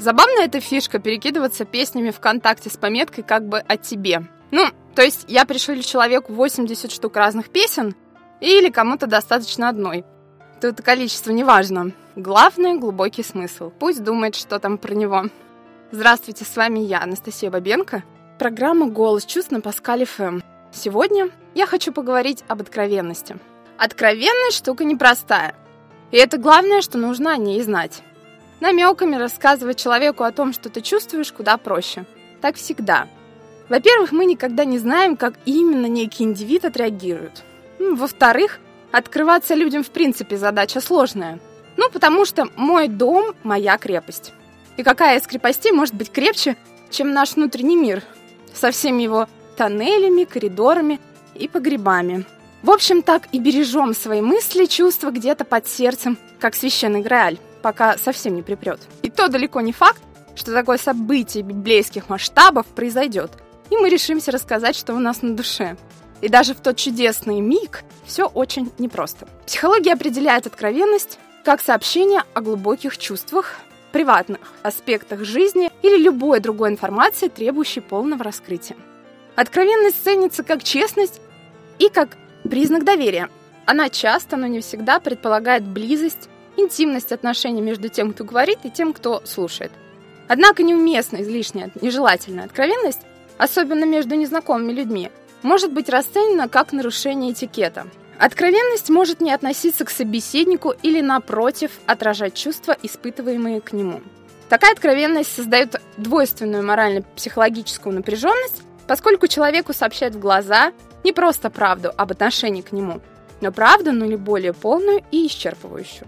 Забавная эта фишка перекидываться песнями ВКонтакте с пометкой как бы о тебе. Ну, то есть я пришлю человеку 80 штук разных песен, или кому-то достаточно одной. Тут количество не важно. Главное – глубокий смысл. Пусть думает, что там про него. Здравствуйте, с вами я, Анастасия Бабенко. Программа «Голос чувств» на Паскале ФМ. Сегодня я хочу поговорить об откровенности. Откровенность – штука непростая. И это главное, что нужно о ней знать. Намеками рассказывать человеку о том, что ты чувствуешь, куда проще. Так всегда. Во-первых, мы никогда не знаем, как именно некий индивид отреагирует. Во-вторых, открываться людям в принципе задача сложная. Ну, потому что мой дом – моя крепость. И какая из крепостей может быть крепче, чем наш внутренний мир? Со всеми его тоннелями, коридорами и погребами. В общем, так и бережем свои мысли, чувства где-то под сердцем, как священный Грааль пока совсем не припрет. И то далеко не факт, что такое событие библейских масштабов произойдет, и мы решимся рассказать, что у нас на душе. И даже в тот чудесный миг все очень непросто. Психология определяет откровенность как сообщение о глубоких чувствах, приватных аспектах жизни или любой другой информации, требующей полного раскрытия. Откровенность ценится как честность и как признак доверия. Она часто, но не всегда предполагает близость интимность отношений между тем, кто говорит, и тем, кто слушает. Однако неуместная, излишняя, нежелательная откровенность, особенно между незнакомыми людьми, может быть расценена как нарушение этикета. Откровенность может не относиться к собеседнику или, напротив, отражать чувства, испытываемые к нему. Такая откровенность создает двойственную морально-психологическую напряженность, поскольку человеку сообщают в глаза не просто правду об отношении к нему, но правду, но или более полную и исчерпывающую.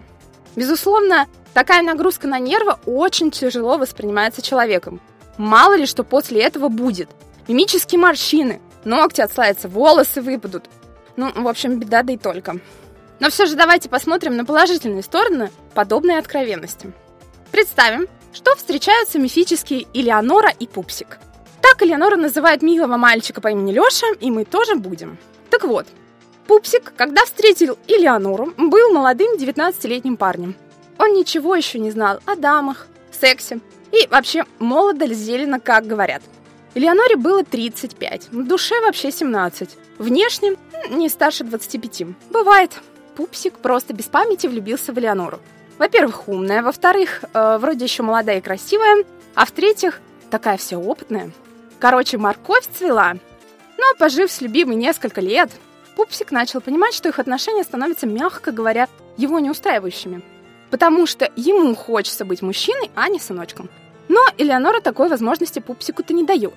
Безусловно, такая нагрузка на нервы очень тяжело воспринимается человеком. Мало ли что после этого будет. Мимические морщины, ногти отслаятся, волосы выпадут. Ну, в общем, беда да и только. Но все же давайте посмотрим на положительные стороны подобной откровенности. Представим, что встречаются мифические Элеонора и Пупсик. Так Элеонора называет милого мальчика по имени Леша, и мы тоже будем. Так вот, Пупсик, когда встретил Элеонору, был молодым 19-летним парнем. Он ничего еще не знал о дамах, сексе и вообще молодо зелено, как говорят. Элеоноре было 35, в душе вообще 17, внешне не старше 25. Бывает. Пупсик просто без памяти влюбился в Элеонору. Во-первых, умная, во-вторых, э, вроде еще молодая и красивая, а в-третьих, такая вся опытная. Короче, морковь цвела. Но, пожив с любимой несколько лет, Пупсик начал понимать, что их отношения становятся, мягко говоря, его не устраивающими. Потому что ему хочется быть мужчиной, а не сыночком. Но Элеонора такой возможности Пупсику-то не дает.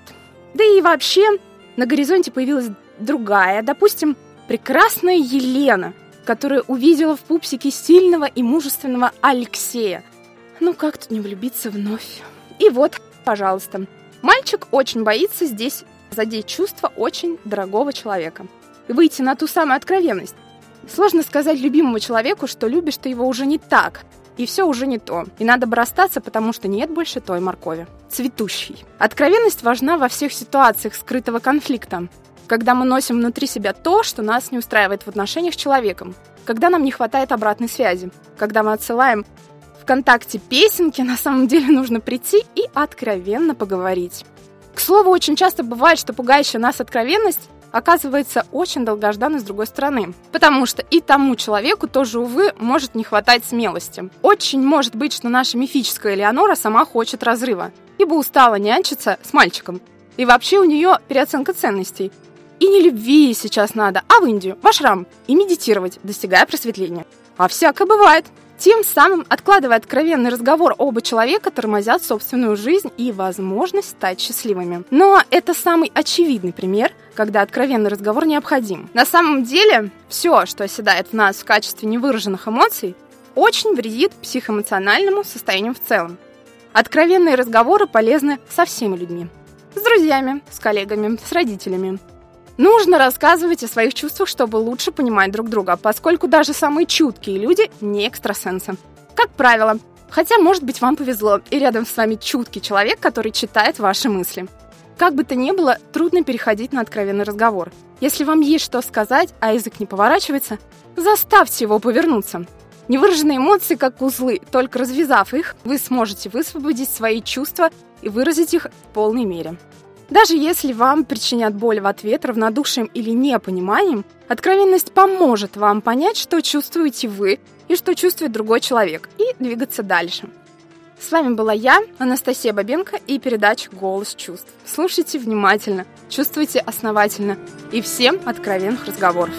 Да и вообще на горизонте появилась другая, допустим, прекрасная Елена, которая увидела в Пупсике сильного и мужественного Алексея. Ну как тут не влюбиться вновь? И вот, пожалуйста, мальчик очень боится здесь задеть чувства очень дорогого человека – выйти на ту самую откровенность. Сложно сказать любимому человеку, что любишь ты его уже не так, и все уже не то. И надо бы расстаться, потому что нет больше той моркови. Цветущей. Откровенность важна во всех ситуациях скрытого конфликта. Когда мы носим внутри себя то, что нас не устраивает в отношениях с человеком. Когда нам не хватает обратной связи. Когда мы отсылаем ВКонтакте песенки, на самом деле нужно прийти и откровенно поговорить. К слову, очень часто бывает, что пугающая нас откровенность оказывается очень долгожданной с другой стороны. Потому что и тому человеку тоже, увы, может не хватать смелости. Очень может быть, что наша мифическая Элеонора сама хочет разрыва, ибо устала нянчиться с мальчиком. И вообще у нее переоценка ценностей. И не любви сейчас надо, а в Индию, в ашрам, и медитировать, достигая просветления. А всякое бывает. Тем самым, откладывая откровенный разговор, оба человека тормозят собственную жизнь и возможность стать счастливыми. Но это самый очевидный пример, когда откровенный разговор необходим. На самом деле, все, что оседает в нас в качестве невыраженных эмоций, очень вредит психоэмоциональному состоянию в целом. Откровенные разговоры полезны со всеми людьми. С друзьями, с коллегами, с родителями. Нужно рассказывать о своих чувствах, чтобы лучше понимать друг друга, поскольку даже самые чуткие люди не экстрасенсы. Как правило, хотя, может быть, вам повезло, и рядом с вами чуткий человек, который читает ваши мысли. Как бы то ни было, трудно переходить на откровенный разговор. Если вам есть что сказать, а язык не поворачивается, заставьте его повернуться. Невыраженные эмоции как узлы, только развязав их, вы сможете высвободить свои чувства и выразить их в полной мере. Даже если вам причинят боль в ответ равнодушием или непониманием, откровенность поможет вам понять, что чувствуете вы и что чувствует другой человек, и двигаться дальше. С вами была я, Анастасия Бабенко, и передача «Голос чувств». Слушайте внимательно, чувствуйте основательно и всем откровенных разговоров.